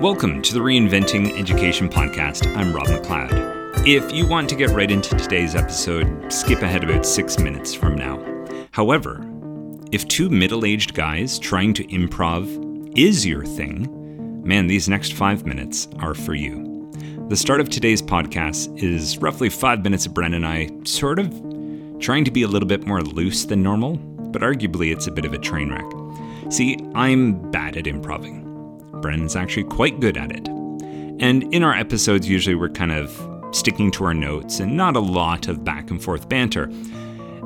Welcome to the Reinventing Education Podcast. I'm Rob McLeod. If you want to get right into today's episode, skip ahead about six minutes from now. However, if two middle aged guys trying to improv is your thing, man, these next five minutes are for you. The start of today's podcast is roughly five minutes of Bren and I sort of trying to be a little bit more loose than normal, but arguably it's a bit of a train wreck. See, I'm bad at improving. Brendan's actually quite good at it. And in our episodes, usually we're kind of sticking to our notes and not a lot of back and forth banter.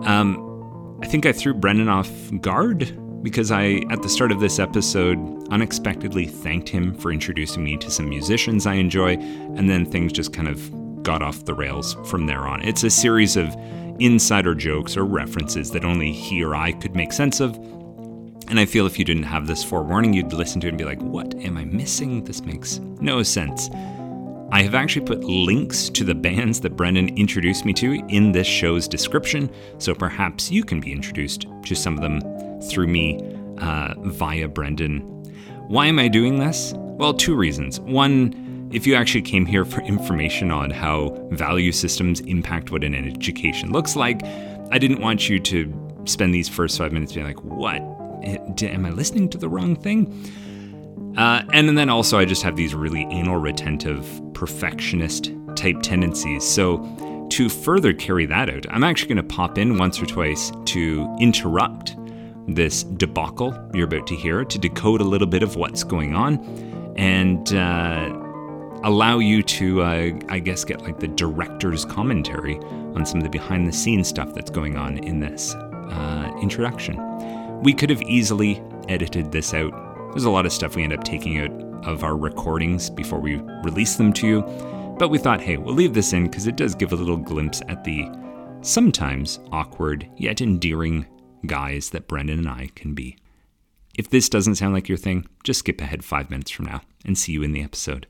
Um, I think I threw Brennan off guard because I, at the start of this episode, unexpectedly thanked him for introducing me to some musicians I enjoy, and then things just kind of got off the rails from there on. It's a series of insider jokes or references that only he or I could make sense of, and I feel if you didn't have this forewarning, you'd listen to it and be like, what am I missing? This makes no sense. I have actually put links to the bands that Brendan introduced me to in this show's description, so perhaps you can be introduced to some of them through me uh, via Brendan. Why am I doing this? Well, two reasons. One, if you actually came here for information on how value systems impact what an education looks like, I didn't want you to spend these first five minutes being like, what am I listening to the wrong thing? Uh, and then also, I just have these really anal retentive, perfectionist type tendencies. So, to further carry that out, I'm actually going to pop in once or twice to interrupt this debacle you're about to hear, to decode a little bit of what's going on, and uh, allow you to, uh, I guess, get like the director's commentary on some of the behind the scenes stuff that's going on in this uh, introduction. We could have easily edited this out. There's a lot of stuff we end up taking out of our recordings before we release them to you, but we thought, hey, we'll leave this in because it does give a little glimpse at the sometimes awkward yet endearing guys that Brendan and I can be. If this doesn't sound like your thing, just skip ahead five minutes from now and see you in the episode.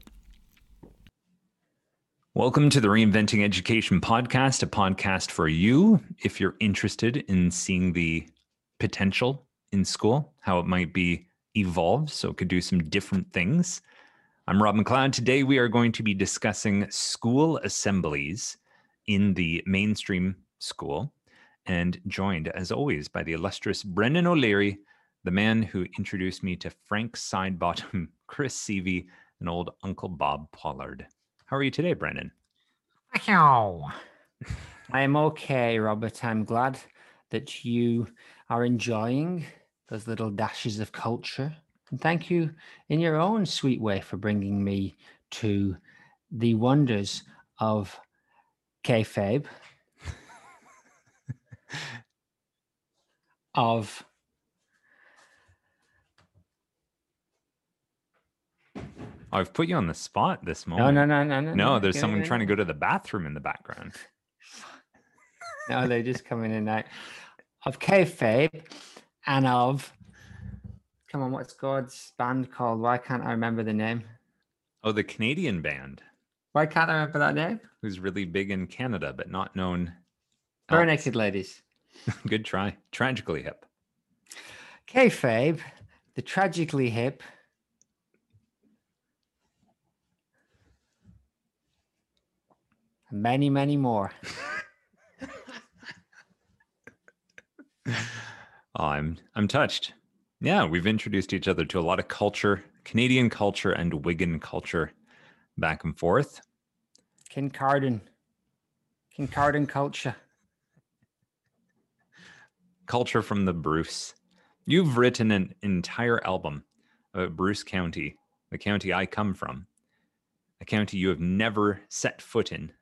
Welcome to the Reinventing Education Podcast, a podcast for you if you're interested in seeing the potential in school, how it might be evolved so it could do some different things. I'm Rob McLeod. Today we are going to be discussing school assemblies in the mainstream school and joined as always by the illustrious Brendan O'Leary, the man who introduced me to Frank Sidebottom, Chris Sievey, and old Uncle Bob Pollard. How are you today, Brendan? I am okay, Robert. I'm glad that you are enjoying those little dashes of culture. And thank you in your own sweet way for bringing me to the wonders of kayfabe, of I've put you on the spot this moment. no, no, no, no, no. there's someone trying to go to the bathroom in the background. no, they just come in and out of kayfabe and of come on, what's God's band called? Why can't I remember the name? Oh, the Canadian band. Why can't I remember that name? Who's really big in Canada but not known. Barenaked Ladies. Good try. Tragically hip. Kayfabe, the tragically hip. Many, many more. oh, I'm I'm touched. Yeah, we've introduced each other to a lot of culture, Canadian culture and Wigan culture, back and forth. Kincardine, Kincardine culture. Culture from the Bruce. You've written an entire album about Bruce County, the county I come from, a county you have never set foot in.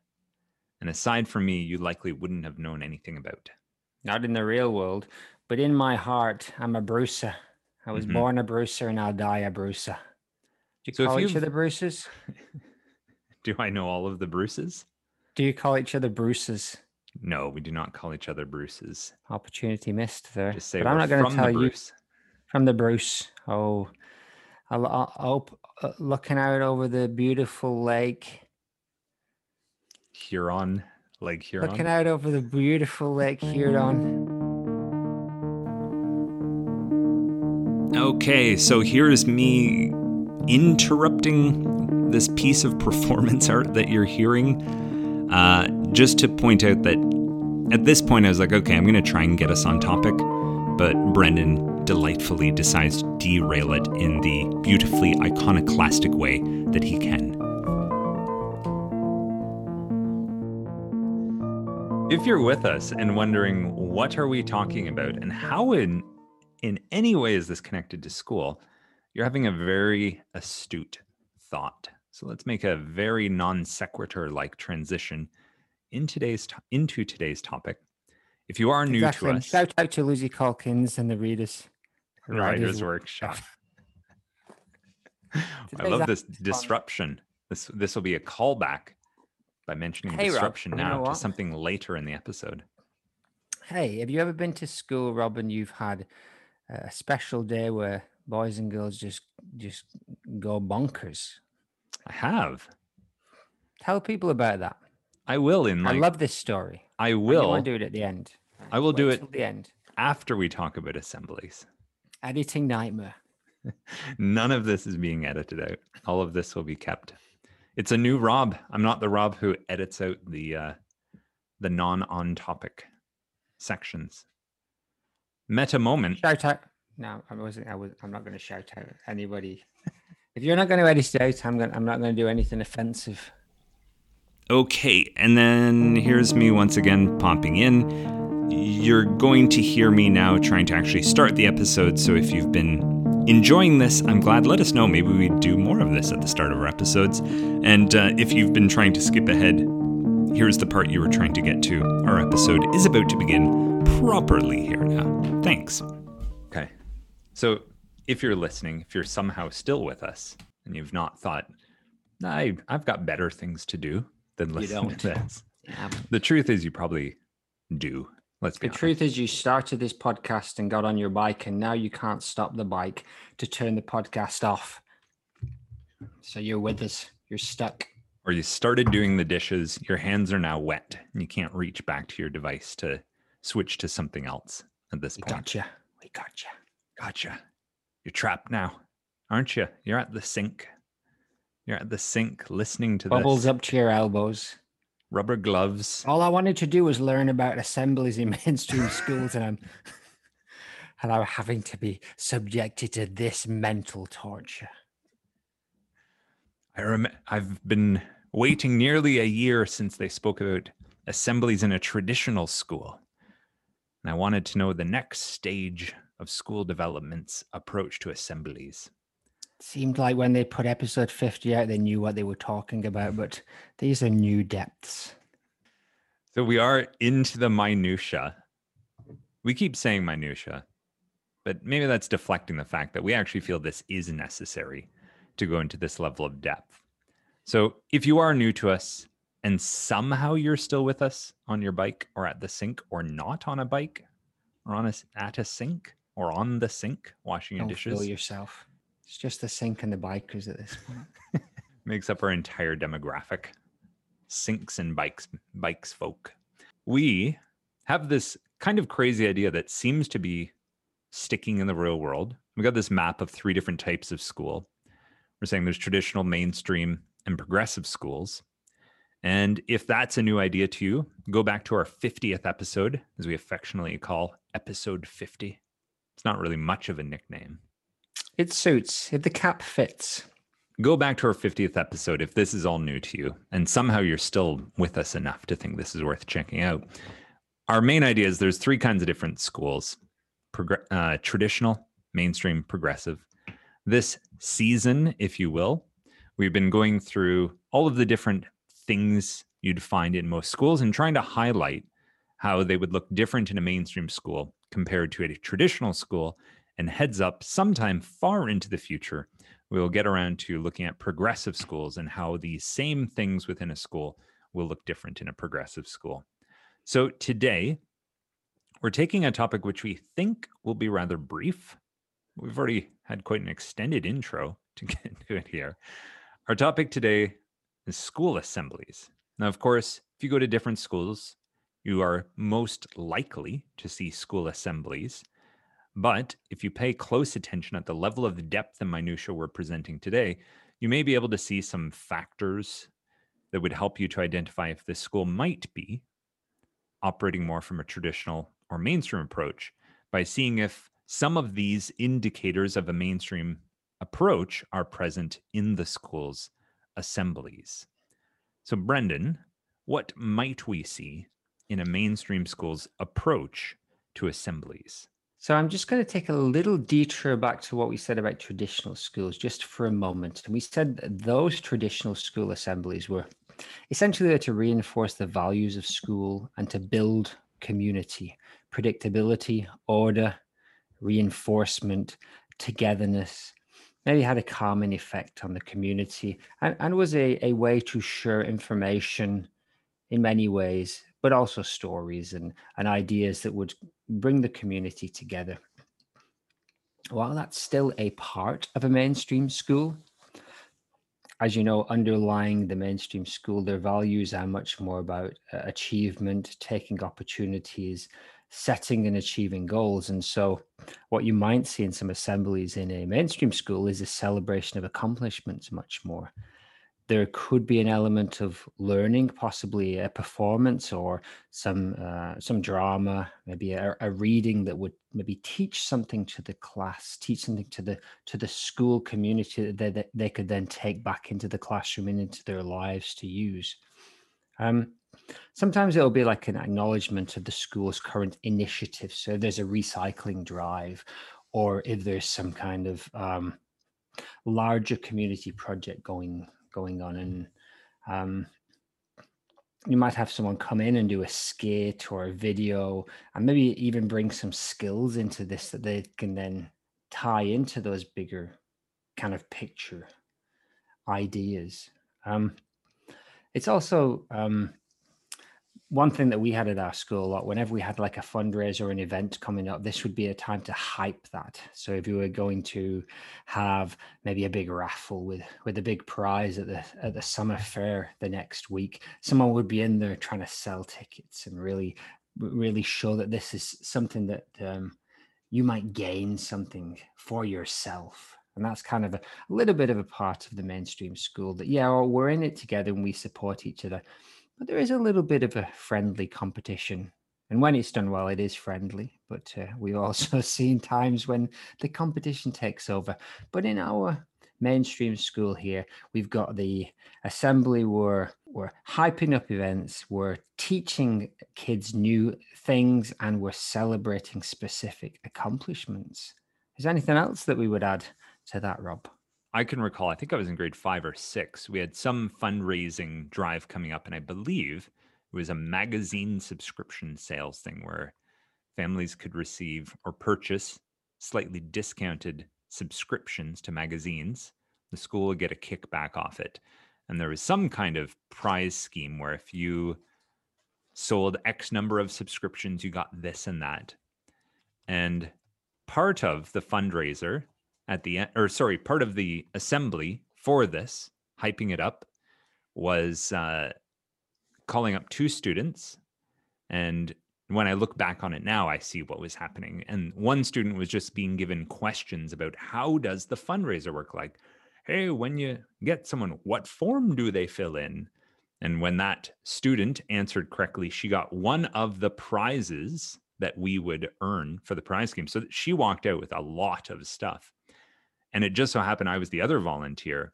And aside from me, you likely wouldn't have known anything about. Not in the real world, but in my heart, I'm a Brucer. I was mm-hmm. born a Brucer and I'll die a Brucer. Do you so call each other Bruces? do I know all of the Bruces? Do you call each other Bruces? No, we do not call each other Bruces. Opportunity missed there. Just say but I'm not going to tell you from the Bruce. Oh, I'll, I'll, I'll, uh, looking out over the beautiful lake. Huron Lake Huron. Looking out over the beautiful Lake Huron. Okay, so here's me interrupting this piece of performance art that you're hearing, uh, just to point out that at this point I was like, okay, I'm going to try and get us on topic, but Brendan delightfully decides to derail it in the beautifully iconoclastic way that he can. If you're with us and wondering what are we talking about and how in in any way is this connected to school, you're having a very astute thought. So let's make a very non sequitur like transition in today's to- into today's topic. If you are new Exactly. to us, Shout out to Lucy Calkins and the readers. the Writers Workshop. I love this disruption. This this will be a callback by mentioning Hey, Rob, disruption know now to something later in the episode. Hey, have you ever been to school, Rob, and you've had a special day where boys and girls just just go bonkers? I have. Tell people about that. I will in like I love this story. I I will want to do it at the end. I will do it at the end. after we talk about assemblies. Editing nightmare. None of this is being edited out. All of this will be kept. It's a new Rob. I'm not the Rob who edits out the uh, the non on topic sections. Meta moment. Shout out. No, I wasn't. I was. I'm not going to shout out anybody. if you're not going to edit it out, I'm going. I'm not going to do anything offensive. Okay, and then here's me once again popping in. You're going to hear me now trying to actually start the episode. So if you've been enjoying this, I'm glad. Let us know. Maybe we do more of this at the start of our episodes. And uh, if you've been trying to skip ahead, here's the part you were trying to get to. Our episode is about to begin properly here now. Thanks. Okay. So if you're listening, if you're somehow still with us and you've not thought, I, I've got better things to do than listen don't. to this. Yeah, The truth is, you probably do. Let's be The honest. truth is, you started this podcast and got on your bike, and now you can't stop the bike to turn the podcast off. So you're with us. You're stuck. Or you started doing the dishes, your hands are now wet, and you can't reach back to your device to switch to something else at this point. We point. gotcha. We gotcha. Gotcha. You're trapped now, aren't you? You're at the sink. You're at the sink listening to Bubbles this. up to your elbows. Rubber gloves. All I wanted to do was learn about assemblies in mainstream schools, and I'm and I'm having to be subjected to this mental torture. I rem- I've been waiting nearly a year since they spoke about assemblies in a traditional school. And I wanted to know the next stage of school development's approach to assemblies. Seemed like when they put episode 50 out, they knew what they were talking about, but these are new depths. So we are into the minutia. We keep saying minutia, but maybe that's deflecting the fact that we actually feel this is necessary to go into this level of depth. So if you are new to us and somehow you're still with us on your bike or at the sink or not on a bike or on a, at a sink or on the sink washing your Don't fool dishes yourself. It's just the sink and the bikers at this point. makes up our entire demographic. Sinks and bikes bikes folk. We have this kind of crazy idea that seems to be sticking in the real world. We got this map of three different types of school. We're saying there's traditional mainstream and progressive schools. And if that's a new idea to you go back to our 50th episode as we affectionately call episode 50 it's not really much of a nickname It suits. If the cap fits. go back to our 50th episode if this is all new to you and somehow you're still with us enough to think this is worth checking out. Our main idea is there's three kinds of different schools uh, traditional mainstream progressive. This season if you will we've been going through all of the different things you'd find in most schools and trying to highlight how they would look different in a mainstream school compared to a traditional school and heads up sometime far into the future we'll get around to looking at progressive schools and how the same things within a school will look different in a progressive school. So today, we're taking a topic which we think will be rather brief. We've already had quite an extended intro to get to it here. Our topic today is school assemblies. Now, of course, if you go to different schools, you are most likely to see school assemblies. But if you pay close attention at the level of the depth and minutia we're presenting today, you may be able to see some factors that would help you to identify if this school might be operating more from a traditional or mainstream approach by seeing if some of these indicators of a mainstream approach are present in the school's assemblies. So, Brendan, what might we see in a mainstream school's approach to assemblies? So I'm just going to take a little detour back to what we said about traditional schools just for a moment. And we said that those traditional school assemblies were essentially there to reinforce the values of school and to build community, predictability, order, reinforcement, togetherness, maybe had a calming effect on the community and, and was a, a way to share information in many ways, but also stories and, and ideas that would bring the community together. While that's still a part of a mainstream school, as you know, underlying the mainstream school, their values are much more about uh, achievement, taking opportunities, setting and achieving goals. And so, what you might see in some assemblies in a mainstream school is a celebration of accomplishments much more. There could be an element of learning, possibly a performance or some uh, some drama, maybe a, a reading that would maybe teach something to the class, teach something to the to the school community that they, that they could then take back into the classroom and into their lives to use. Um, Sometimes it'll be like an acknowledgement of the school's current initiative. So there's a recycling drive, or if there's some kind of um, larger community project going going on, and um, you might have someone come in and do a skit or a video, and maybe even bring some skills into this that they can then tie into those bigger kind of picture ideas. Um, it's also um, one thing that we had at our school a lot whenever we had like a fundraiser or an event coming up this would be a time to hype that. So if you were going to have maybe a big raffle with with a big prize at the at the summer fair the next week someone would be in there trying to sell tickets and really really show that this is something that um, you might gain something for yourself. And that's kind of a, a little bit of a part of the mainstream school that yeah we're in it together and we support each other but there is a little bit of a friendly competition. And when it's done well, it is friendly. But uh, we've also seen times when the competition takes over. But in our mainstream school here, we've got the assembly where we're hyping up events, we're teaching kids new things, and we're celebrating specific accomplishments. Is there anything else that we would add to that, Rob? I can recall, I think I was in grade five or six. We had some fundraising drive coming up, and I believe it was a magazine subscription sales thing where families could receive or purchase slightly discounted subscriptions to magazines. The school would get a kickback off it. And there was some kind of prize scheme where if you sold X number of subscriptions, you got this and that. And part of the fundraiser at the end, or sorry, part of the assembly for this, hyping it up, was uh, calling up two students. And when I look back on it now, I see what was happening. And one student was just being given questions about how does the fundraiser work? Like, hey, when you get someone, what form do they fill in? And when that student answered correctly, she got one of the prizes that we would earn for the prize game. So she walked out with a lot of stuff. And it just so happened I was the other volunteer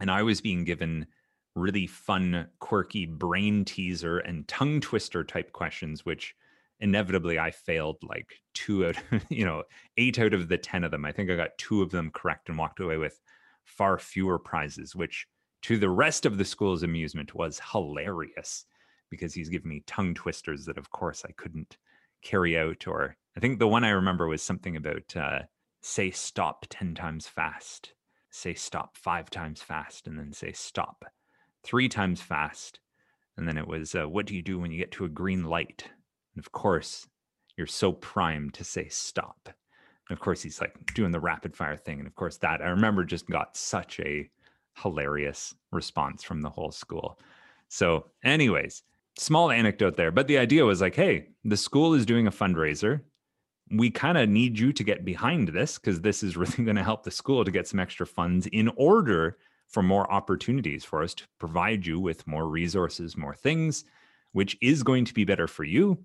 and I was being given really fun, quirky brain teaser and tongue twister type questions, which inevitably I failed like two out, you know, eight out of the 10 of them. I think I got two of them correct and walked away with far fewer prizes, which to the rest of the school's amusement was hilarious because he's giving me tongue twisters that, of course, I couldn't carry out. Or I think the one I remember was something about, uh, say stop 10 times fast, say stop five times fast, and then say stop three times fast. And then it was, uh, what do you do when you get to a green light? And of course, you're so primed to say stop. And of course, he's like doing the rapid fire thing. And of course, that I remember just got such a hilarious response from the whole school. So, anyways, small anecdote there. But the idea was like, hey, the school is doing a fundraiser we kind of need you to get behind this because this is really going to help the school to get some extra funds in order for more opportunities for us to provide you with more resources, more things, which is going to be better for you.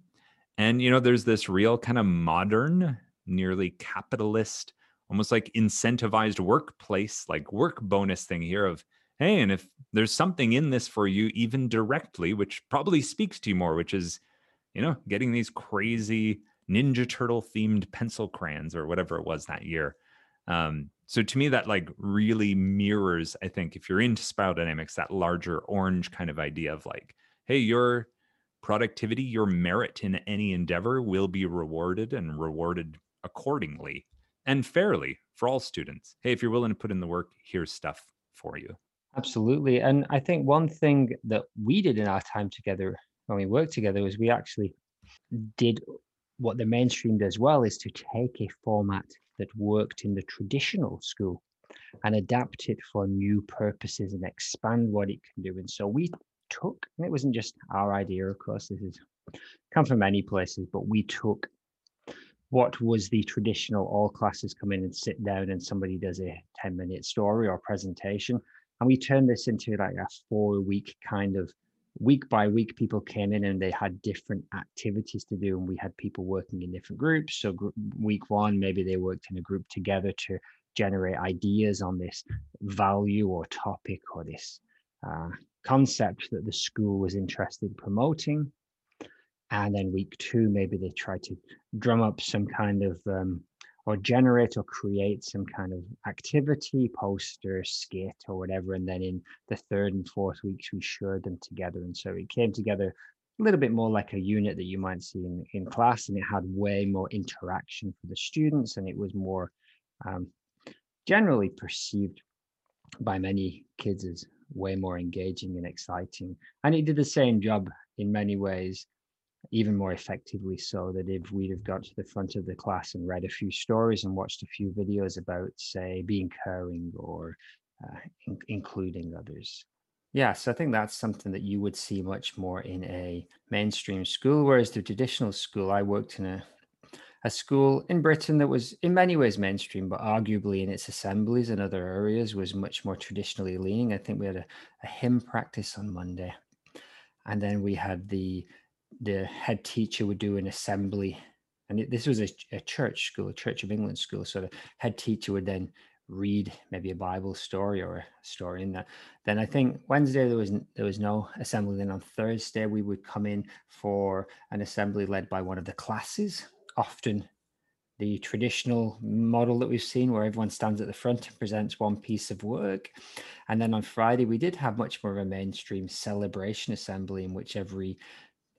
And, you know, there's this real kind of modern, nearly capitalist, almost like incentivized workplace, like work bonus thing here of, hey, and if there's something in this for you, even directly, which probably speaks to you more, which is, you know, getting these crazy Ninja Turtle themed pencil crayons or whatever it was that year. Um, so to me, that like really mirrors, I think, if you're into spiral dynamics, that larger orange kind of idea of like, hey, your productivity, your merit in any endeavor will be rewarded and rewarded accordingly and fairly for all students. Hey, if you're willing to put in the work, here's stuff for you. Absolutely. And I think one thing that we did in our time together when we worked together was we actually did what the mainstream does well is to take a format that worked in the traditional school and adapt it for new purposes and expand what it can do. And so we took, and it wasn't just our idea, of course, this is come from many places, but we took what was the traditional all classes come in and sit down and somebody does a 10 minute story or presentation. And we turned this into like a four week kind of week by week people came in and they had different activities to do and we had people working in different groups. So gr- week one maybe they worked in a group together to generate ideas on this value or topic or this uh, concept that the school was interested in promoting. And then week two maybe they tried to drum up some kind of um, or generate or create some kind of activity, poster, skit, or whatever. And then in the third and fourth weeks, we shared them together. And so it came together a little bit more like a unit that you might see in, in class, and it had way more interaction for the students, and it was more um, generally perceived by many kids as way more engaging and exciting. And it did the same job in many ways even more effectively so that if we'd have got to the front of the class and read a few stories and watched a few videos about say being caring or uh, in- including others yes i think that's something that you would see much more in a mainstream school whereas the traditional school i worked in a a school in Britain that was in many ways mainstream, but arguably in its assemblies and other areas was much more traditionally leaning. I think we had a, a hymn practice on Monday, and then we had the the head teacher would do an assembly. And it, this was a, a, church school a church of england school so the head teacher would then read maybe a bible story or a story in that. Then i think wednesday there was there was no assembly. Then on thursday we would come in for an assembly led by one of the classes. Often the traditional model that we've seen where everyone stands at the front and presents one piece of work. And then on friday we did have much more of a mainstream celebration assembly in which every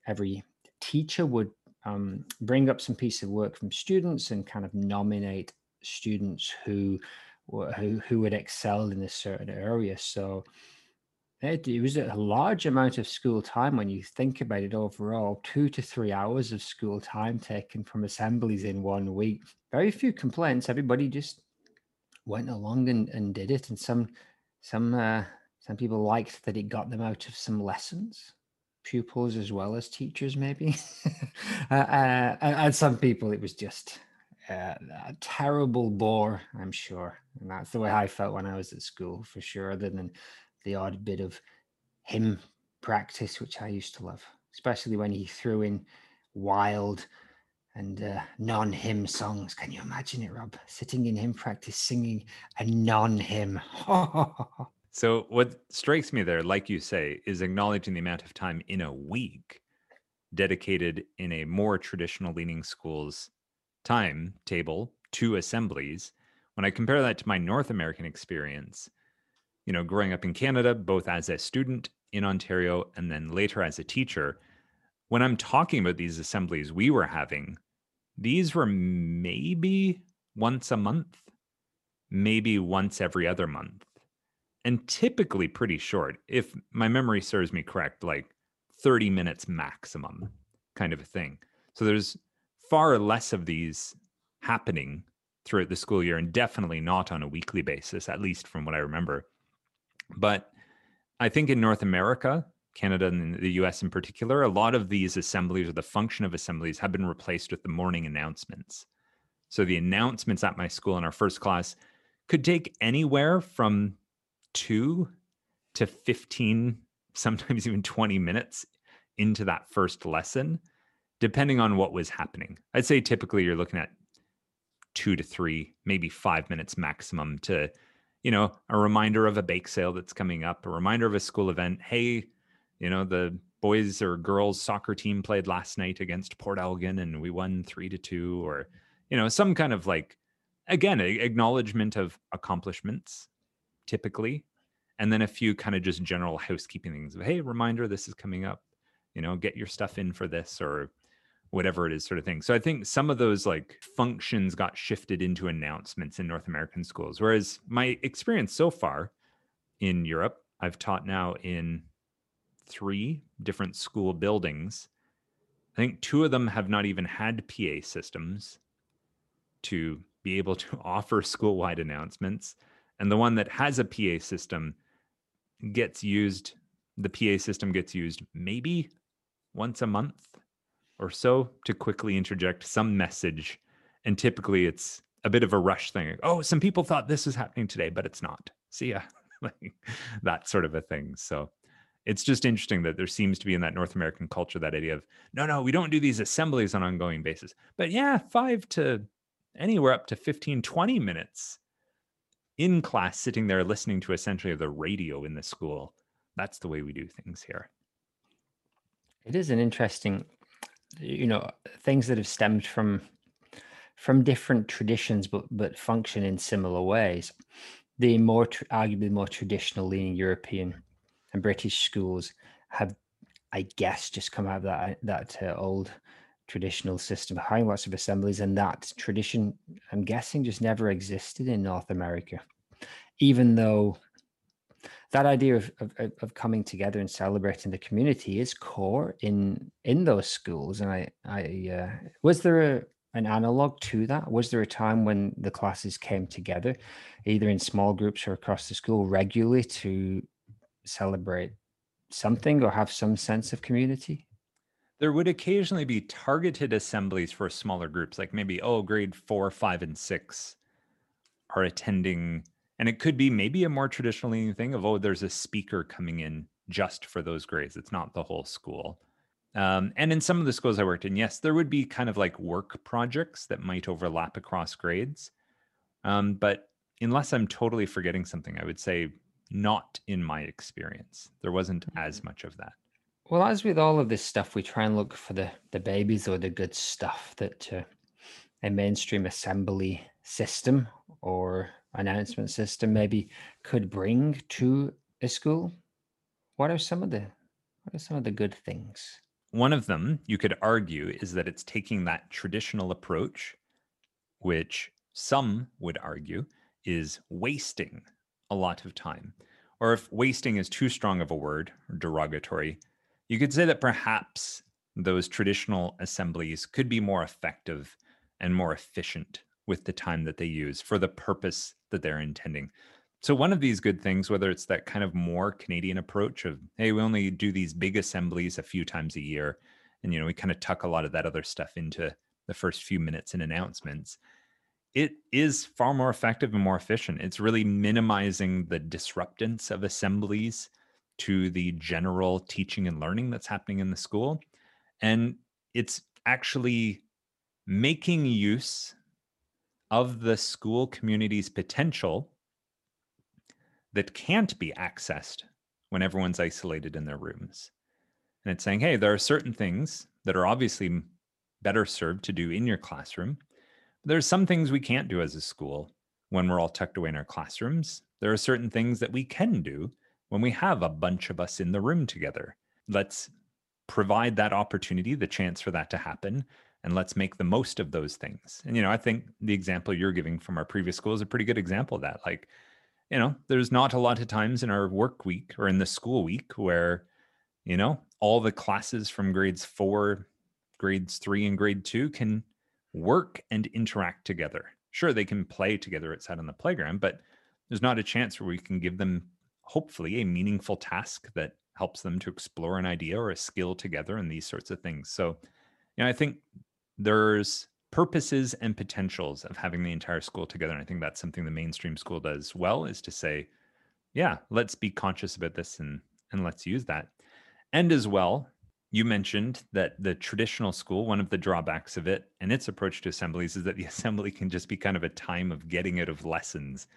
every teacher would um, bring up some piece of work from students and kind of nominate students who who who would excel in a certain area. So it, it, was a large amount of school time when you think about it overall. Two to three hours of school time taken from assemblies in one week. Very few complaints. Everybody just went along and, and did it. And some some uh, some people liked that it got them out of some lessons pupils as well as teachers, maybe. uh, uh, and some people, it was just uh, a terrible bore, I'm sure. And that's the way I felt when I was at school, for sure, other than the odd bit of hymn practice, which I used to love, especially when he threw in wild and uh, non hymn songs. Can you imagine it, Rob? Sitting in hymn practice singing a non hymn. So what strikes me there, like you say, is acknowledging the amount of time in a week dedicated in a more traditional leaning school's timetable to assemblies. When I compare that to my North American experience, you know, growing up in Canada, both as a student in Ontario and then later as a teacher, when I'm talking about these assemblies we were having, these were maybe once a month, maybe once every other month and typically pretty short. If my memory serves me correct, like 30 minutes maximum kind of a thing. So there's far less of these happening throughout the school year and definitely not on a weekly basis, at least from what I remember. But I think in North America, Canada and the US in particular, a lot of these assemblies or the function of assemblies have been replaced with the morning announcements. So the announcements at my school in our first class could take anywhere from two to 15, sometimes even 20 minutes into that first lesson, depending on what was happening. I'd say typically you're looking at two to three, maybe five minutes maximum to, you know, a reminder of a bake sale that's coming up, a reminder of a school event. Hey, you know, the boys or girls soccer team played last night against Port Elgin and we won three to two, or, you know, some kind of like, again, acknowledgement of accomplishments typically. And then a few kind of just general housekeeping things of, hey, reminder, this is coming up, you know, get your stuff in for this or whatever it is sort of thing. So I think some of those like functions got shifted into announcements in North American schools. Whereas my experience so far in Europe, I've taught now in three different school buildings. I think two of them have not even had PA systems to be able to offer school wide announcements. And the one that has a PA system gets used, the PA system gets used maybe once a month or so to quickly interject some message. And typically it's a bit of a rush thing. Oh, some people thought this was happening today, but it's not. See ya. that sort of a thing. So it's just interesting that there seems to be in that North American culture that idea of no, no, we don't do these assemblies on ongoing basis. But yeah, five to anywhere up to 15, 20 minutes in class, sitting there listening to essentially the radio in the school. That's the way we do things here. It is an interesting you know things that have stemmed from from different traditions but but function in similar ways the more arguably more traditional leaning european and british schools have i guess just come out of that that uh, old traditional system having lots of assemblies and that tradition i'm guessing just never existed in north america. Even though that idea of, of, of coming together and celebrating the community is core in in those schools and i i uh, was there a, an analog to that? Was there a time when the classes came together either in small groups or across the school regularly to celebrate something or have some sense of community there would occasionally be targeted assemblies for smaller groups like maybe oh grade four five and six are attending and it could be maybe a more traditional leaning thing of, oh, there's a speaker coming in just for those grades. It's not the whole school. Um, and in some of the schools I worked in, yes, there would be kind of like work projects that might overlap across grades. Um, but unless I'm totally forgetting something, I would say not in my experience. There wasn't as mm-hmm. much of that. Well, as with all of this stuff, we try and look for the the babies or the good stuff that uh, a mainstream assembly system or announcement system maybe could bring to a school? What are some of the what are some of the good things? One of them you could argue is that it's taking that traditional approach, which some would argue is wasting a lot of time. Or if wasting is too strong of a word derogatory, you could say that perhaps those traditional assemblies could be more effective and more efficient with the time that they use for the purpose that they're intending. So one of these good things, whether it's that kind of more Canadian approach of, hey, we only do these big assemblies a few times a year, and you know, we kind of tuck a lot of that other stuff into the first few minutes in announcements. It is far more effective and more efficient. It's really minimizing the disruptance of assemblies to the general teaching and learning that's happening in the school. And it's actually making use of the school community's potential that can't be accessed when everyone's isolated in their rooms. And it's saying, hey, there are certain things that are obviously better served to do in your classroom. There's some things we can't do as a school when we're all tucked away in our classrooms. There are certain things that we can do when we have a bunch of us in the room together. Let's provide that opportunity, the chance for that to happen, and let's make the most of those things. And you know, I think the example you're giving from our previous school is a pretty good example of that. Like, you know, there's not a lot of times in our work week or in the school week where, you know, all the classes from grades 4, grades 3 and grade 2 can work and interact together. Sure, they can play together outside on the playground, but there's not a chance where we can give them hopefully a meaningful task that helps them to explore an idea or a skill together and these sorts of things. So, you know, I think there's purposes and potentials of having the entire school together. And I think that's something the mainstream school does well is to say, yeah, let's be conscious about this and and let's use that. And as well, you mentioned that the traditional school, one of the drawbacks of it and its approach to assemblies is that the assembly can just be kind of a time of getting out of lessons,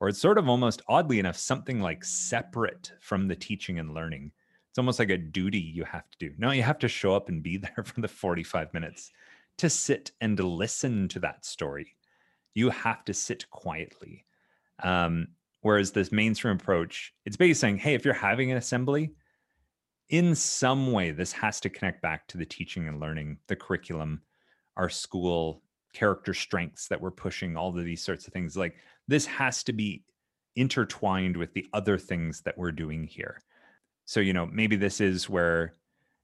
or it's sort of almost oddly enough something like separate from the teaching and learning. It's almost like a duty you have to do. No, you have to show up and be there for the 45 minutes to sit and listen to that story. You have to sit quietly. Um, whereas this mainstream approach, it's basically saying, hey, if you're having an assembly, in some way, this has to connect back to the teaching and learning, the curriculum, our school character strengths that we're pushing, all of these sorts of things. Like this has to be intertwined with the other things that we're doing here. So, you know, maybe this is where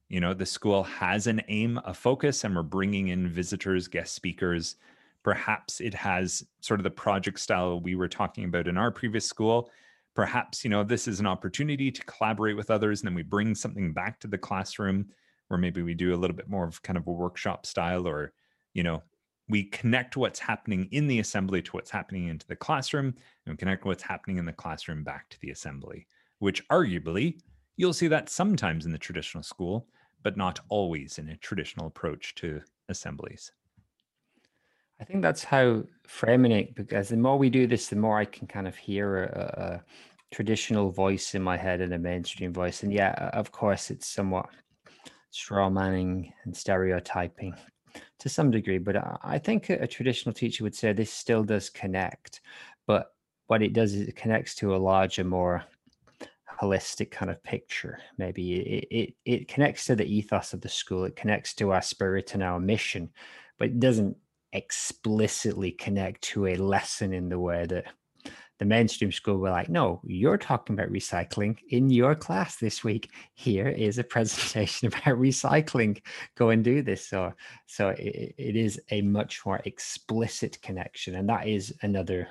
you know the school has an aim a focus and we're bringing in visitors guest speakers perhaps it has sort of the project style we were talking about in our previous school perhaps you know this is an opportunity to collaborate with others and then we bring something back to the classroom where maybe we do a little bit more of kind of a workshop style or you know we connect what's happening in the assembly to what's happening into the classroom and connect what's happening in the classroom back to the assembly which arguably You'll see that sometimes in the traditional school, but not always in a traditional approach to assemblies. I think that's how framing it, because the more we do this, the more I can kind of hear a, a traditional voice in my head and a mainstream voice. And yeah, of course, it's somewhat straw manning and stereotyping to some degree, but I think a, a traditional teacher would say this still does connect. But what it does is it connects to a larger, more holistic kind of picture. Maybe it, it, it connects to the ethos of the school, it connects to our spirit and our mission, but it doesn't explicitly connect to a lesson in the way that the mainstream school were like, no, you're talking about recycling in your class this week. Here is a presentation about recycling. Go and do this. So, so it, it is a much more explicit connection, and that is another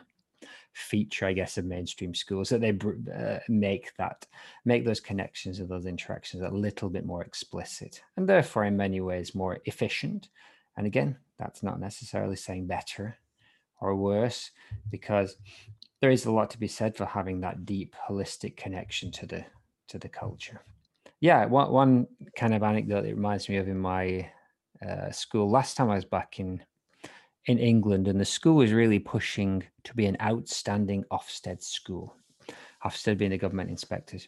feature, I guess, of mainstream schools that they uh, make that make those connections and those interactions a little bit more explicit, and therefore, in many ways, more efficient. And again, that's not necessarily saying better or worse, because there is a lot to be said for having that deep, holistic connection to the to the culture. Yeah, one one kind of anecdote it reminds me of in my uh, school last time I was back in in England, and the school was really pushing to be an outstanding Ofsted school. Ofsted being the government inspectors.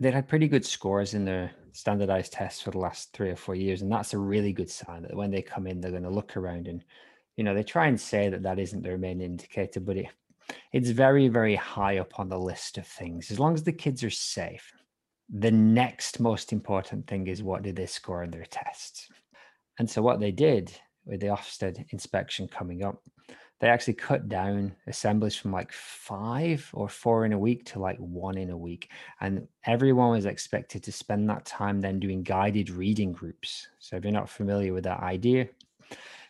They'd had pretty good scores in their standardized tests for the last three or four years, and that's a really good sign that when they come in, they're going to look around and, you know, they try and say that that isn't their main indicator, but it, it's very, very high up on the list of things. As long as the kids are safe, the next most important thing is what did they score in their tests? And so what they did with the Ofsted inspection coming up, they actually cut down assemblies from like five or four in a week to like one in a week. And everyone was expected to spend that time then doing guided reading groups. So if you're not familiar with that idea,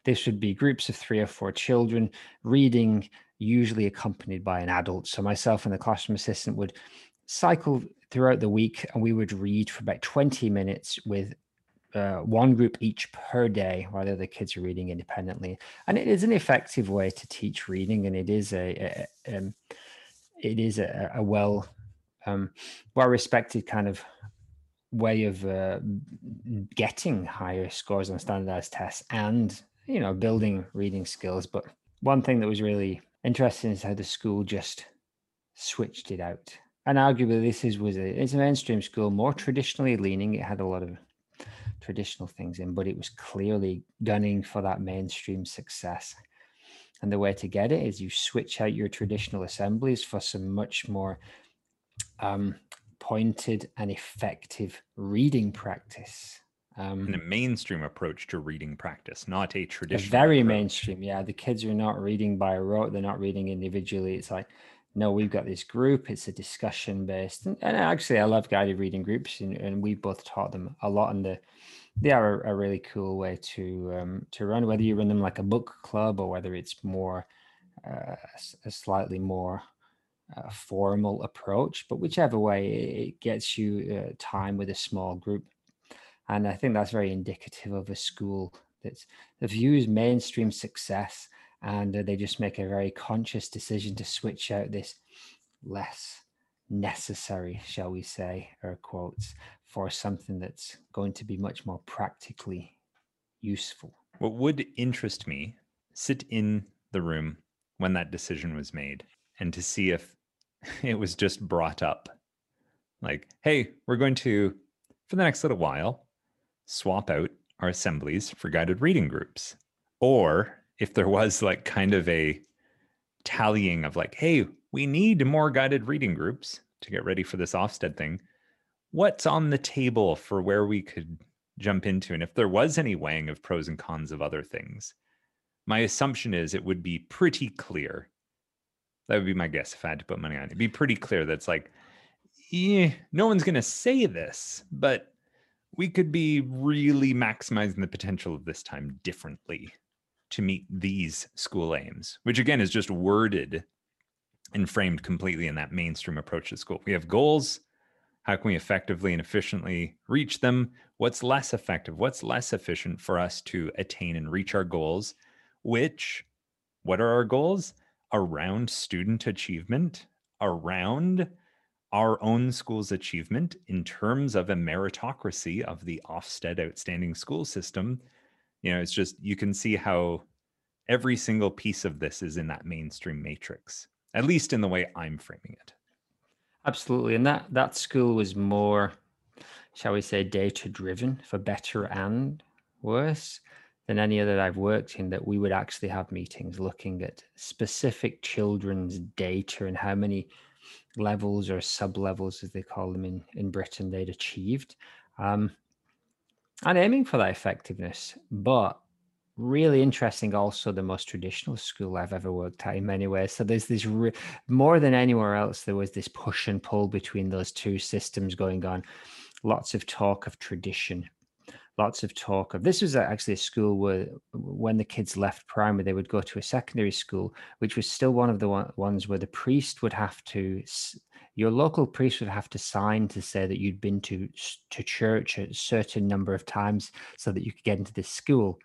this would be groups of three or four children reading, usually accompanied by an adult. So myself and the classroom assistant would cycle throughout the week and we would read for about 20 minutes with uh, one group each per day while the other kids are reading independently and it is an effective way to teach reading and it is a, a um, it is a, a well um, well respected kind of way of uh, getting higher scores on standardized tests and you know building reading skills but one thing that was really interesting is how the school just switched it out and arguably this is was a it's a mainstream school more traditionally leaning it had a lot of traditional things in, but it was clearly gunning for that mainstream success. And the way to get it is you switch out your traditional assemblies for some much more um, pointed and effective reading practice. Um, and a mainstream approach to reading practice, not a traditional. A very approach. mainstream, yeah. The kids are not reading by rote; they're not reading individually. It's like, no, we've got this group. It's a discussion based, and, and actually, I love guided reading groups, and, and we both taught them a lot And the they are a, a really cool way to um, to run. Whether you run them like a book club or whether it's more uh, a slightly more uh, formal approach, but whichever way, it gets you uh, time with a small group, and I think that's very indicative of a school that's that views mainstream success and they just make a very conscious decision to switch out this less necessary, shall we say, or quotes, for something that's going to be much more practically useful. What would interest me, sit in the room when that decision was made and to see if it was just brought up. Like, hey, we're going to, for the next little while, swap out our assemblies for guided reading groups. Or if there was like kind of a tallying of like, hey, we need more guided reading groups to get ready for this Ofsted thing. What's on the table for where we could jump into? And if there was any weighing of pros and cons of other things, my assumption is it would be pretty clear. That would be my guess if I had to put money on it. It'd be pretty clear that's like, yeah, no one's going to say this, but we could be really maximizing the potential of this time differently to meet these school aims, which again is just worded and framed completely in that mainstream approach to school. We have goals. How can we effectively and efficiently reach them? What's less effective? What's less efficient for us to attain and reach our goals? Which, what are our goals? Around student achievement, around our own school's achievement in terms of a meritocracy of the Ofsted outstanding school system. You know, it's just, you can see how every single piece of this is in that mainstream matrix at least in the way I'm framing it. Absolutely. And that, that school was more, shall we say, data driven for better and worse than any other I've worked in, that we would actually have meetings looking at specific children's data and how many levels or sub levels, as they call them in, in Britain, they'd achieved. Um, and aiming for that effectiveness. But really interesting also the most traditional school i've ever worked at in many ways so there's this re- more than anywhere else there was this push and pull between those two systems going on lots of talk of tradition lots of talk of this was actually a school where when the kids left primary they would go to a secondary school which was still one of the ones where the priest would have to your local priest would have to sign to say that you'd been to to church a certain number of times so that you could get into this school.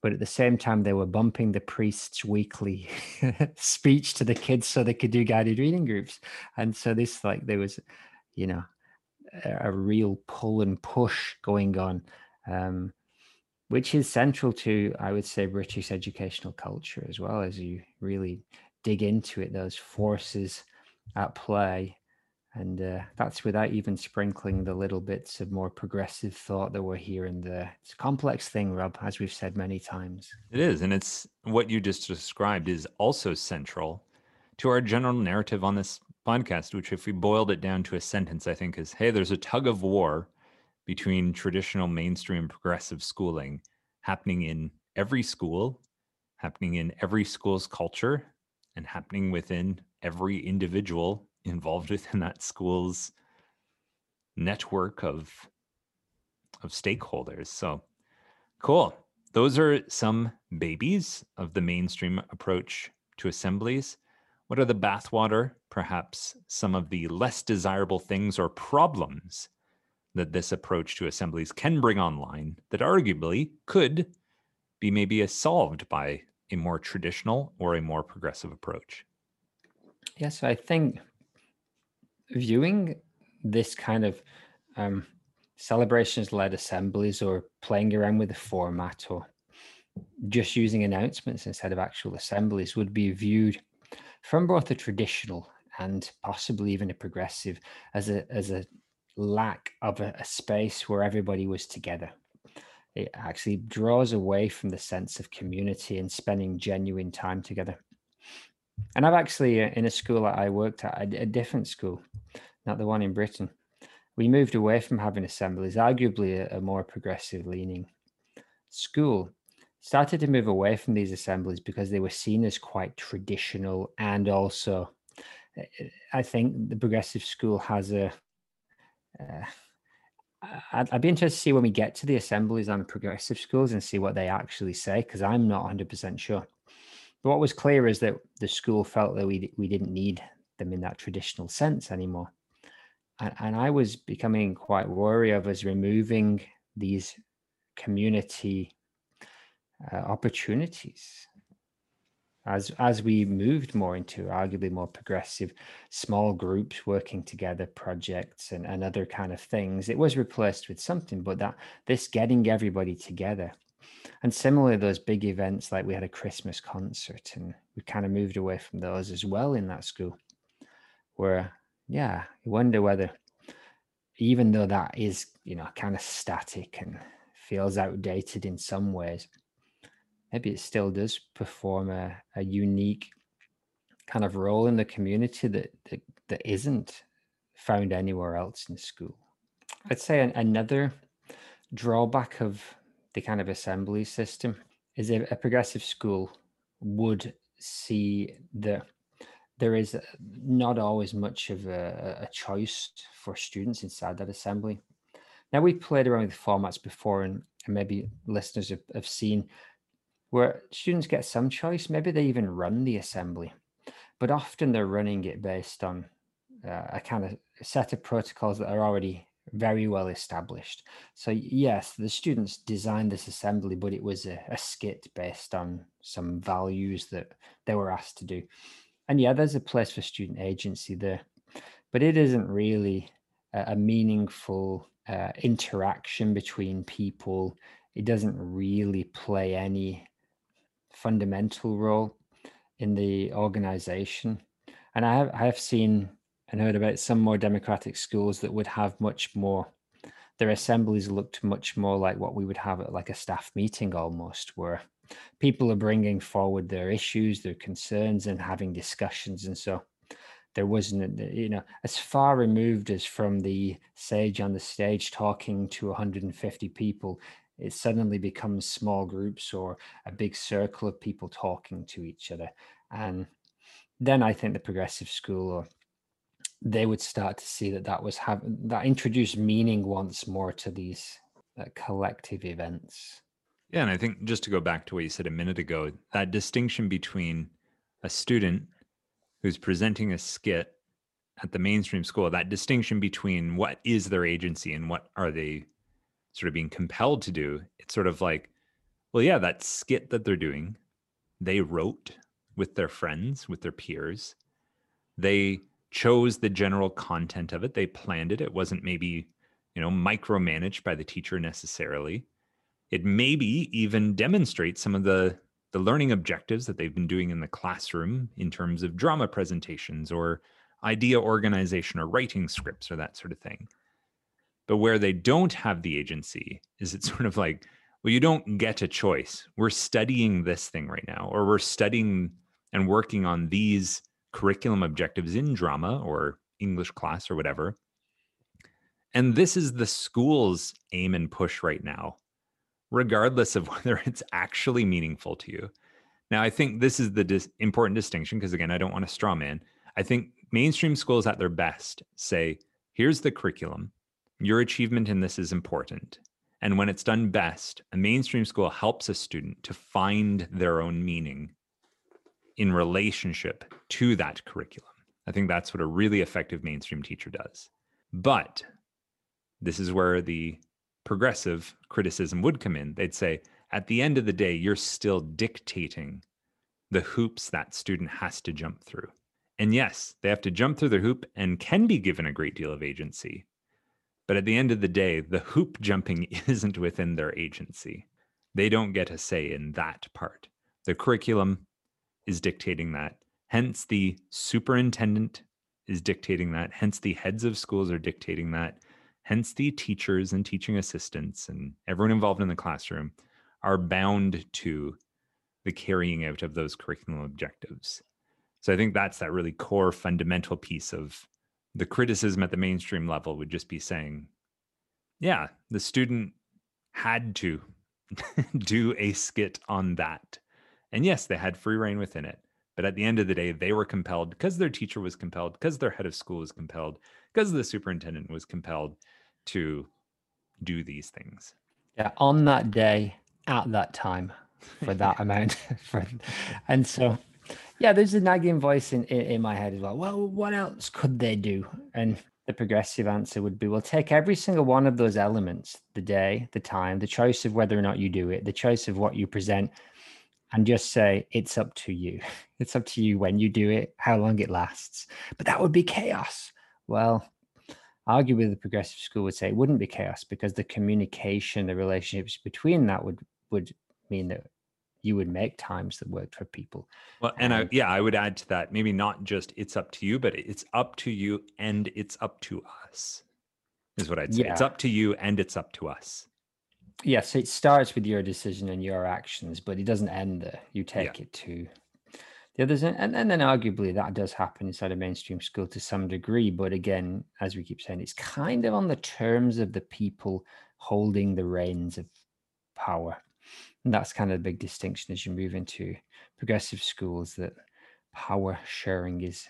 But at the same time they were bumping the priest's weekly speech to the kids so they could do guided reading groups. And so this like there was you know a, real pull and push going on um, which is central to i would say british educational culture as well as you really dig into it those forces at play and uh, that's without even sprinkling the little bits of more progressive thought that we're here and there. It's a complex thing, Rob, as we've said many times. It is. And it's what you just described is also central to our general narrative on this podcast, which, if we boiled it down to a sentence, I think is hey, there's a tug of war between traditional mainstream progressive schooling happening in every school, happening in every school's culture, and happening within every individual involved within that school's network of of stakeholders. So cool. Those are some babies of the mainstream approach to assemblies. What are the bathwater, perhaps some of the less desirable things or problems that this approach to assemblies can bring online that arguably could be maybe solved by a more traditional or a more progressive approach? Yes, I think viewing this kind of um, celebrations led assemblies or playing around with the format or just using announcements instead of actual assemblies would be viewed from both a traditional and possibly even a progressive as a as a lack of a, a space where everybody was together it actually draws away from the sense of community and spending genuine time together and I've actually, uh, in a school that I worked at, a, a, different school, not the one in Britain, we moved away from having assemblies, arguably a, a more progressive leaning school. Started to move away from these assemblies because they were seen as quite traditional and also uh, I think the progressive school has a. I'd, I'd, be interested to see when we get to the assemblies on the progressive schools and see what they actually say because I'm not 100% sure. But what was clear is that the school felt that we we didn't need them in that traditional sense anymore, and, and I was becoming quite wary of us removing these community uh, opportunities. As as we moved more into arguably more progressive small groups working together projects and, and other kind of things it was replaced with something but that this getting everybody together. And similarly those big events like we had a christmas concert and we kind of moved away from those as well in that school where yeah you wonder whether even though that is you know kind of static and feels outdated in some ways maybe it still does perform a, a unique kind of role in the community that, that that isn't found anywhere else in school. I'd say an, another drawback of the kind of assembly system is a, a progressive school would see that there is not always much of a, a, choice for students inside that assembly. Now we've played around with formats before and, and maybe listeners have, have seen where students get some choice. Maybe they even run the assembly, but often they're running it based on uh, a kind of set of protocols that are already very well established. So yes, the students designed this assembly, but it was a, a, skit based on some values that they were asked to do. And yeah, there's a place for student agency there, but it isn't really a, a meaningful uh, interaction between people. It doesn't really play any fundamental role in the organization. And I have, I have seen and heard about some more democratic schools that would have much more, their assemblies looked much more like what we would have at like a staff meeting almost, where people are bringing forward their issues, their concerns, and having discussions. And so there wasn't, you know, as far removed as from the sage on the stage talking to 150 people it suddenly becomes small groups or a big circle of people talking to each other. And then i think the progressive school or they would start to see that that was have that introduced meaning once more to these uh, collective events. Yeah and i think just to go back to what you said a minute ago that distinction between a student who's presenting a skit at the mainstream school that distinction between what is their agency and what are they sort of being compelled to do, it's sort of like, well, yeah, that skit that they're doing, they wrote with their friends, with their peers. They chose the general content of it. They planned it. It wasn't maybe, you know, micromanaged by the teacher necessarily. It maybe even demonstrates some of the the learning objectives that they've been doing in the classroom in terms of drama presentations or idea organization or writing scripts or that sort of thing. But where they don't have the agency is it's sort of like, well, you don't get a choice. We're studying this thing right now, or we're studying and working on these curriculum objectives in drama or English class or whatever. And this is the school's aim and push right now, regardless of whether it's actually meaningful to you. Now, I think this is the dis- important distinction because, again, I don't want to straw man. I think mainstream schools at their best say, here's the curriculum. Your achievement in this is important. And when it's done best, a mainstream school helps a student to find their own meaning in relationship to that curriculum. I think that's what a really effective mainstream teacher does. But this is where the progressive criticism would come in. They'd say, at the end of the day, you're still dictating the hoops that student has to jump through. And yes, they have to jump through the hoop and can be given a great deal of agency. But at the end of the day, the hoop jumping isn't within their agency. They don't get a say in that part. The curriculum is dictating that. Hence, the superintendent is dictating that. Hence, the heads of schools are dictating that. Hence, the teachers and teaching assistants and everyone involved in the classroom are bound to the carrying out of those curriculum objectives. So I think that's that really core fundamental piece of the criticism at the mainstream level would just be saying, yeah, the student had to do a skit on that. And yes, they had free reign within it. But at the end of the day, they were compelled because their teacher was compelled, because their head of school was compelled, because the superintendent was compelled to do these things. Yeah, on that day, at that time, for that amount. for, and so yeah, there's a nagging voice in, in, in my head as well. Well, what else could they do? And the progressive answer would be, well, take every single one of those elements, the day, the time, the choice of whether or not you do it, the choice of what you present, and just say, it's up to you. It's up to you when you do it, how long it lasts. But that would be chaos. Well, arguably the progressive school would say it wouldn't be chaos because the communication, the relationships between that would would mean that you would make times that worked for people. Well, and I, yeah, I would add to that, maybe not just it's up to you, but it's up to you and it's up to us, is what I'd say. Yeah. It's up to you and it's up to us. Yes, it starts with your decision and your actions, but it doesn't end there. You take yeah. it to the others, and, and then arguably that does happen inside a mainstream school to some degree. But again, as we keep saying, it's kind of on the terms of the people holding the reins of power. And that's kind of the big distinction as you move into progressive schools that power sharing is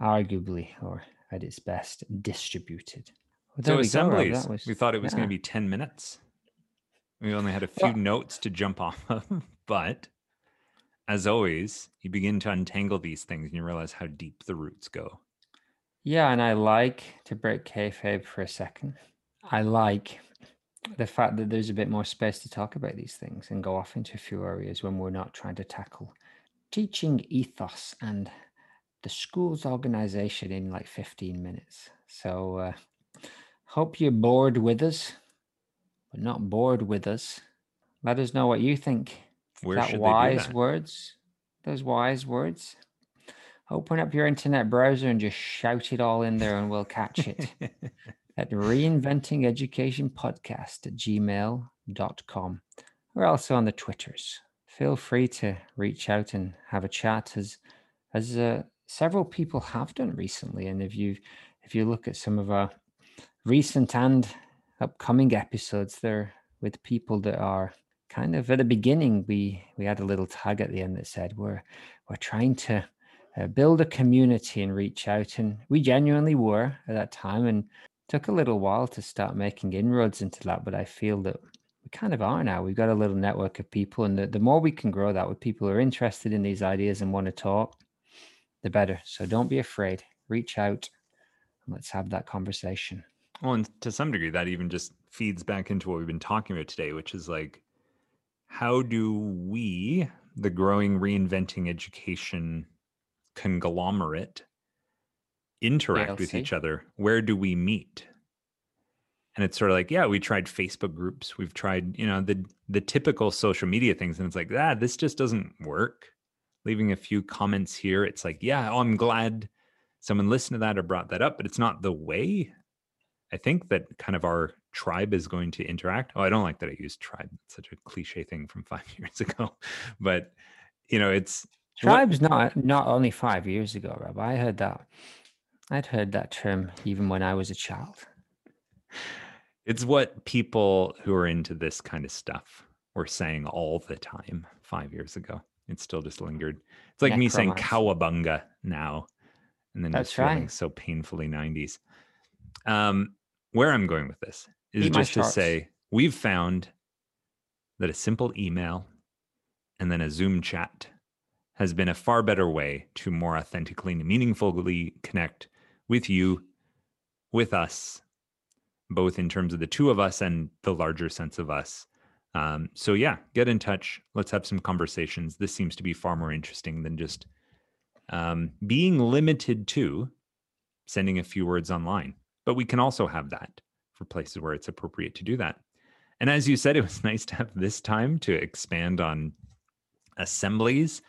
arguably or at its best distributed. Well, so assemblies, was, we thought it was yeah. going to be 10 minutes. We only had a few well, notes to jump off of, but as always, you begin to untangle these things and you realize how deep the roots go. Yeah, and I like to break kayfabe for a second. I like the fact that there's a bit more space to talk about these things and go off into a few areas when we're not trying to tackle teaching ethos and the school's organization in like 15 minutes. So, uh, hope you're bored with us, but not bored with us. Let us know what you think. Where that wise that? words, those wise words. Open up your internet browser and just shout it all in there, and we'll catch it. at reinventing education podcast at gmail.com. We're also on the Twitters. Feel free to reach out and have a chat as as uh, several people have done recently. And if you if you look at some of our recent and upcoming episodes, they're with people that are kind of at the beginning. We we had a little tag at the end that said we're we're trying to uh, build a community and reach out, and we genuinely were at that time. And took a little while to start making inroads into that, but I feel that we kind of are now. We've got a little network of people, and the, the more we can grow that with people who are interested in these ideas and want to talk, the better. So don't be afraid. Reach out and let's have that conversation. Well, and to some degree, that even just feeds back into what we've been talking about today, which is like, how do we, the growing reinventing education conglomerate, interact with each other where do we meet? And it's sort of like yeah we tried facebook groups we've tried you know the the typical social media things and it's like ah this just doesn't work. Leaving a few comments here it's like yeah oh, i'm glad someone listened to that or brought that up but it's not the way i think that kind of our tribe is going to interact. Oh i don't like that i used tribe it's such a cliche thing from five years ago but you know it's tribe's what, not not only five years ago rob i heard that I'd heard that term even when I was a child. It's what people who are into this kind of stuff were saying all the time five years ago. It still just lingered. It's like me saying cowabunga now, and then That's just feeling right. so painfully 90s. Um, where I'm going with this is Eat just to say we've found that a simple email and then a Zoom chat has been a far better way to more authentically and meaningfully connect with you, with us, both in terms of the two of us and the larger sense of us. Um, so, yeah, get in touch. Let's have some conversations. This seems to be far more interesting than just um, being limited to sending a few words online. But we can also have that for places where it's appropriate to do that. And as you said, it was nice to have this time to expand on assemblies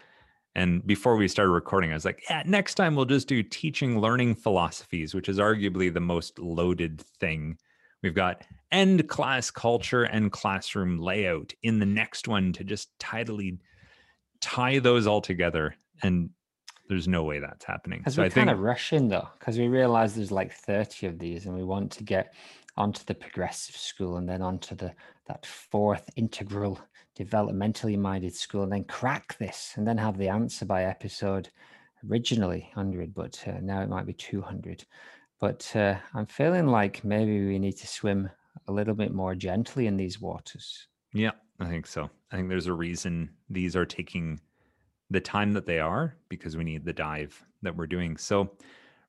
and before we started recording, I was like, yeah, next time we'll just do teaching learning philosophies, which is arguably the most loaded thing. We've got end class culture and classroom layout in the next one to just tidily tie those all together. And there's no way that's happening. Because so we're I kind think, of rushing though, because we realize there's like 30 of these and we want to get onto the progressive school and then onto the that fourth integral developmentally minded school and then crack this and then have the answer by episode originally 100 but uh, now it might be 200 but uh, i'm feeling like maybe we need to swim a little bit more gently in these waters. Yeah i think so. I think there's a reason these are taking the time that they are because we need the dive that we're doing. So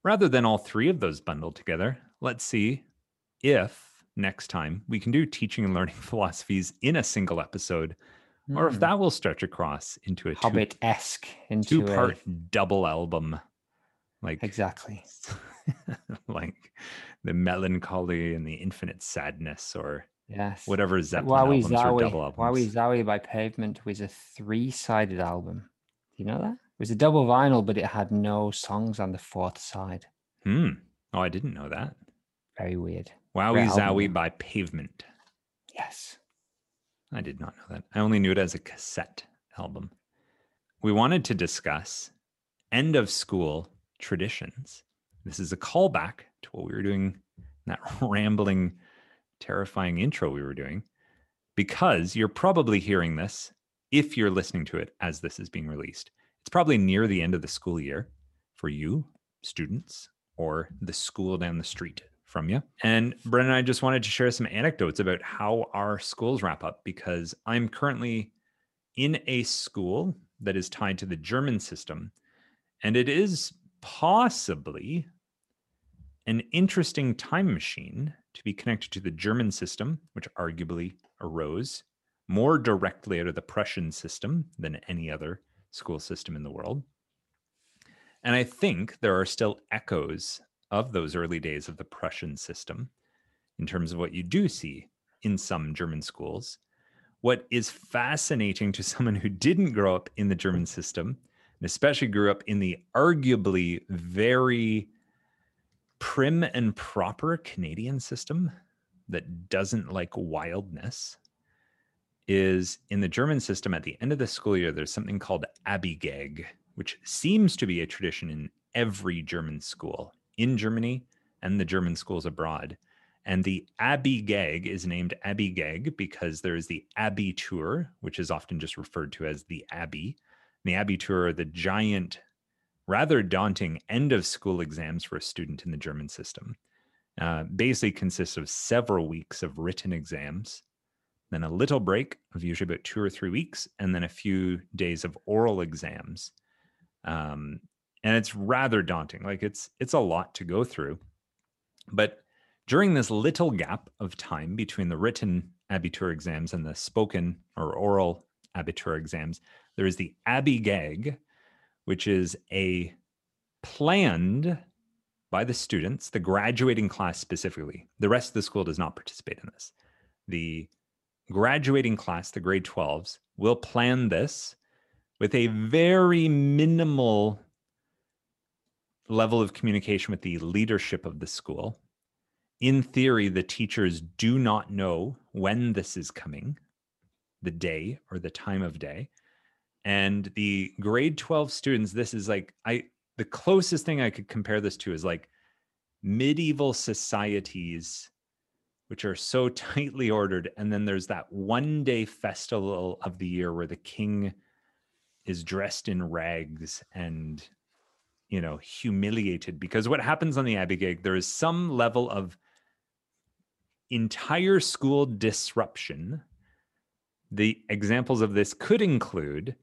rather than all three of those bundled together let's see if next time we can do teaching and learning philosophies in a single episode, or if Hmm. that will stretch across into a Hobbit esque into two a- part double album. Like Exactly. like the Mellon Collie and the infinite sadness or Yes. whatever Zeppelin Wowie albums or double Zowee, Wowee albums. Zowee by Pavement was a three-sided album. Do you know that? It was a double vinyl, but it had no songs on the fourth side. Hmm. Oh, I didn't know that. Very weird. Wowee. Zowee by Pavement. Yes. I did not know that. I only knew it as a cassette album. We wanted to discuss end of school traditions. This is a callback to what we were doing, that rambling, terrifying intro we were doing, because you're probably hearing this if you're listening to it as this is being released. It's probably near the end of the school year for you, students, or the school down the street from you. And Brendan and I just wanted to share some anecdotes about how our schools wrap up because I'm currently in a school that is tied to the German system. And it is possibly an interesting time machine to be connected to the German system, which arguably arose more directly out of the Prussian system than any other school system in the world. And I think there are still echoes of those early days of the Prussian system in terms of what you do see in some German schools. What is fascinating to someone who didn't grow up in the German system, and especially grew up in the arguably very prim and proper Canadian system that doesn't like wildness, is in the German system at the end of the school year, there's something called Abigag, which seems to be a tradition in every German school in Germany and the German schools abroad. And the Abigag is named Abigag because there is the Abitur, which is often just referred to as the Abbey. And the Abitur are the giant, rather daunting end of school exams for a student in the German system. Uh, basically consists of several weeks of written exams, then a little break of usually about two or three weeks, and then a few days of oral exams. Um, and it's rather daunting. Like it's it's a lot to go through. But during this little gap of time between the written Abitur exams and the spoken or oral Abitur exams, there is the Abigag, which is a planned by the students, the graduating class specifically. The rest of the school does not participate in this. The graduating class, the grade 12s, will plan this with a very minimal level of communication with the leadership of the school. In theory, the teachers do not know when this is coming, the day or the time of day. And the grade 12 students, this is like, I, the closest thing I could compare this to is like medieval societies, which are so tightly ordered. And then there's that one day festival of the year where the king is dressed in rags and you know humiliated because what happens on the abbey gig there is some level of entire school disruption. The examples of this could include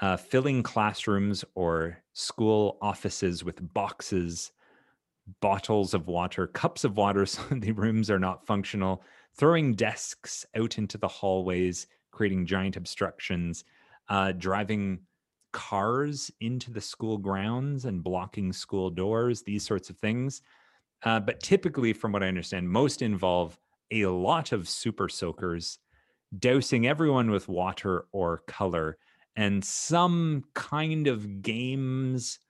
uh, filling classrooms or school offices with boxes bottles of water cups of water so the rooms are not functional throwing desks out into the hallways creating giant obstructions uh, driving cars into the school grounds and blocking school doors, these sorts of things. Uh, but typically, from what I understand, most involve a lot of super soakers dousing everyone with water or color and some kind of games,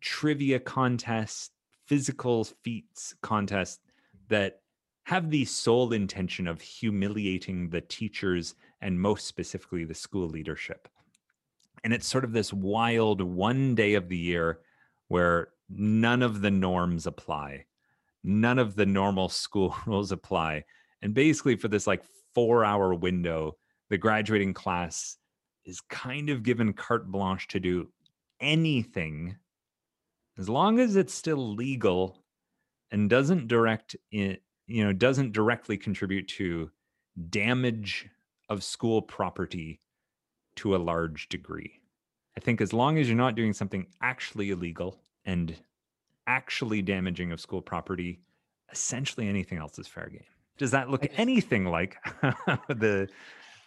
trivia contest, physical feats contest that have the sole intention of humiliating the teachers and most specifically the school leadership. And it's sort of this wild one day of the year where none of the norms apply, none of the normal school rules apply. And basically, for this like four hour window, the graduating class is kind of given carte blanche to do anything as long as it's still legal and doesn't direct in, you know, doesn't directly contribute to damage of school property to a large degree. I think as long as you're not doing something actually illegal and actually damaging of school property, essentially anything else is fair game. Does that look anything like the, the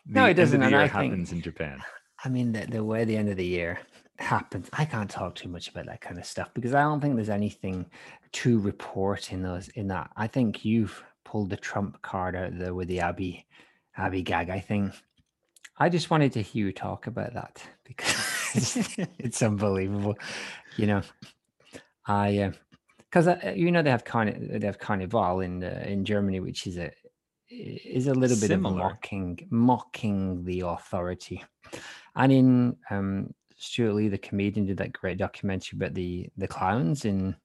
no, it doesn't. End of the year happens think, in Japan? I mean, the, the way the end of the year happens, I can't talk too much about that kind of stuff because I don't think there's anything to report in those in that. I think you've pulled the trump card out there with the Abby Abby gag. I think I just wanted to hear you talk about that because it's unbelievable. You know, I because uh, you know they have carni- they have carnival in uh, in Germany, which is a is a little bit Similar. of mocking mocking the authority, and in um, Stewart Lee, the comedian, did that great documentary about the the clowns in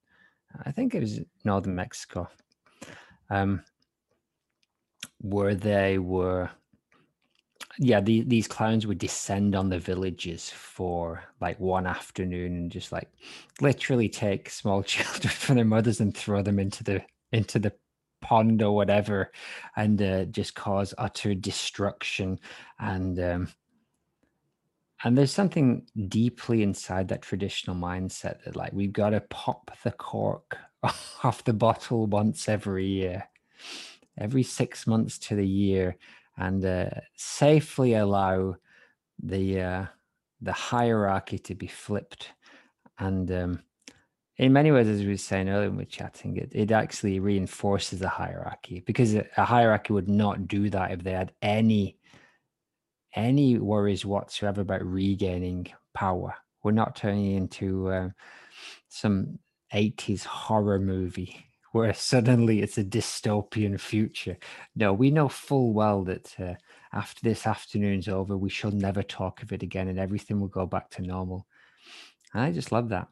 I think it was northern Mexico, um, where they were yeah the, these clowns would descend on the villages for like one afternoon and just like literally take small children from their mothers and throw them into the into the pond or whatever and uh, just cause utter destruction. And um and there's something deeply inside that traditional mindset that like we've got to pop the cork off the bottle once every year. Every six months to the year and uh, safely allow the uh, the hierarchy to be flipped. And um, in many ways, as we were saying earlier when we were chatting, it, it actually reinforces the hierarchy because a, hierarchy would not do that if they had any any worries whatsoever about regaining power. We're not turning into uh, some 80s horror movie where suddenly it's a dystopian future. No, we know full well that uh, after this afternoon's over, we shall never talk of it again and everything will go back to normal. And I just love that.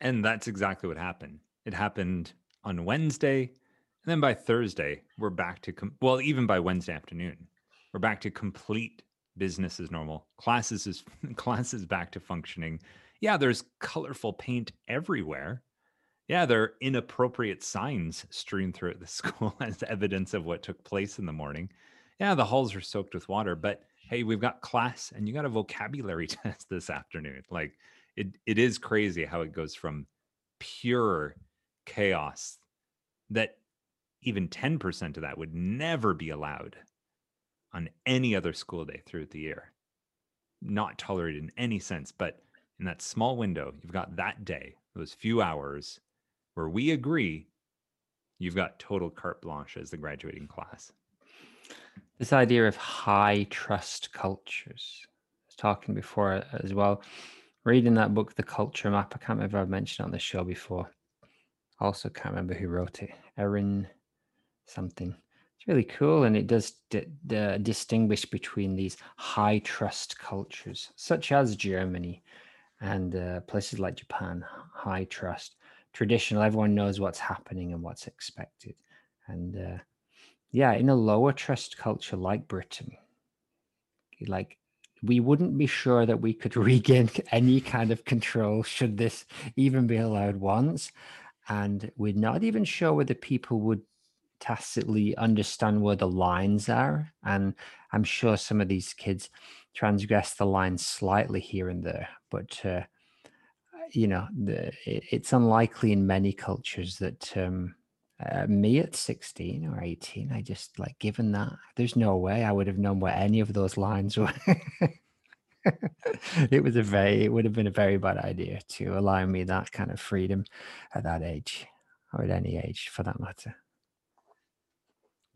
And that's exactly what happened. It happened on Wednesday. And then by Thursday, we're back to, com- well, even by Wednesday afternoon, we're back to complete business as normal. Classes is classes back to functioning. Yeah, there's colorful paint everywhere yeah, there are inappropriate signs strewn throughout the school as evidence of what took place in the morning. Yeah, the halls are soaked with water, but hey, we've got class and you got a vocabulary test this afternoon. Like it it is crazy how it goes from pure chaos that even 10% of that would never be allowed on any other school day throughout the year. Not tolerated in any sense, but in that small window, you've got that day, those few hours where we agree you've got total carte blanche as the graduating class. This idea of high trust cultures. I was talking before uh, as well. Reading that book, The Culture Map. I can't remember I've mentioned it on the show before. Also can't remember who wrote it. Erin something. It's really cool, and it does d- d- distinguish between these high trust cultures, such as Germany and uh, places like Japan. High trust, traditional. Everyone knows what's happening and what's expected. And uh, yeah, in a lower trust culture like Britain, like we wouldn't be sure that we could regain any kind of control should this even be allowed once. And we're not even sure whether people would tacitly understand where the lines are. And I'm sure some of these kids transgress the lines slightly here and there, but uh, you know, the, it's unlikely in many cultures that um, uh, me at 16 or 18, I just like, given that, there's no way I would have known where any of those lines were. it was a very, it would have been a very bad idea to allow me that kind of freedom at that age or at any age for that matter.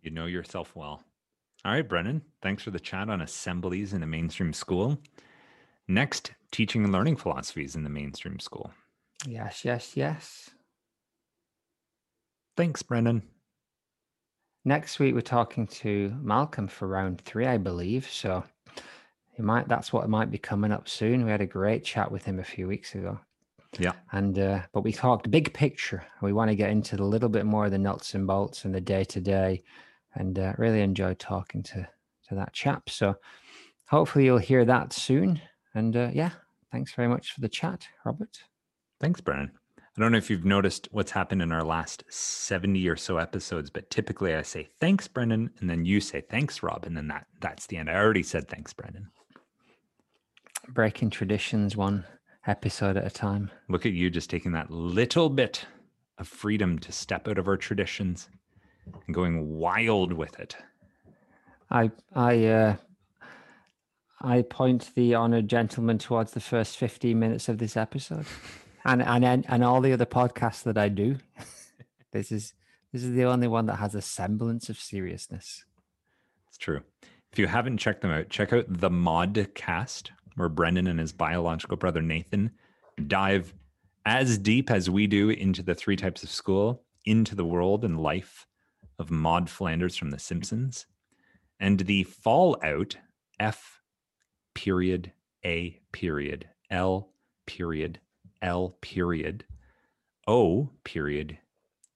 You know yourself well. All right, Brendan, thanks for the chat on assemblies in a mainstream school. Next, teaching and learning philosophies in the mainstream school. Yes, yes, yes. Thanks, Brendan. Next week we're talking to Malcolm for round three, I believe. So it might that's what might be coming up soon. We had a great chat with him a few weeks ago. Yeah. And uh, but we talked big picture. We want to get into a little bit more of the nuts and bolts and the day to day, and uh, really enjoyed talking to to that chap. So hopefully you'll hear that soon. And uh, yeah, thanks very much for the chat, Robert. Thanks, Brendan. I don't know if you've noticed what's happened in our last 70 or so episodes, but typically I say thanks, Brendan, and then you say thanks, Rob, and then that that's the end. I already said thanks, Brendan. Breaking traditions one episode at a time. Look at you just taking that little bit of freedom to step out of our traditions and going wild with it. I I uh, I point the honored gentleman towards the first 15 minutes of this episode. And and and all the other podcasts that I do. this is this is the only one that has a semblance of seriousness. It's true. If you haven't checked them out, check out the Maudcast, where Brendan and his biological brother Nathan dive as deep as we do into the three types of school, into the world and life of Maud Flanders from The Simpsons, and the Fallout F period A period L period L period O period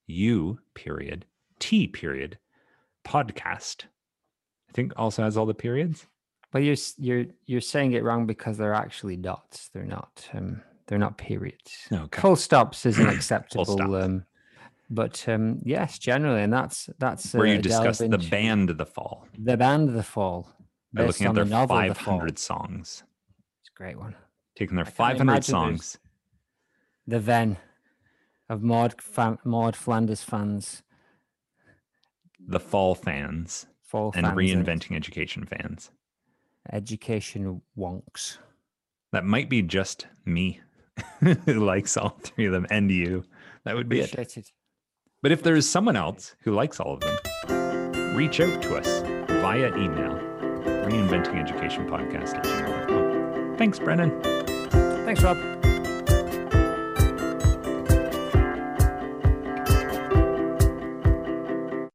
U period T period podcast. I think also has all the periods. But you're you're you're saying it wrong because they're actually dots. They're not. Um, they're not periods. Okay. Full stops isn't acceptable. um, but um, yes, generally, and that's that's where you uh, discuss the band The Fall the band The Fall. By looking at their the novel The 500 songs, It's a great one. taking their 500 songs. The Venn of Maud Fa- Maud Flanders fans, The Fall fans Fall and fans, eh? reinventing education fans. education wonks. That might be just me who likes all three of them and you. That would be it. It. But if there is someone else who likes all of them, reach out to us via email reinventingeducationpodcast at gmail.com. Thanks, Brendan. Thanks, Rob.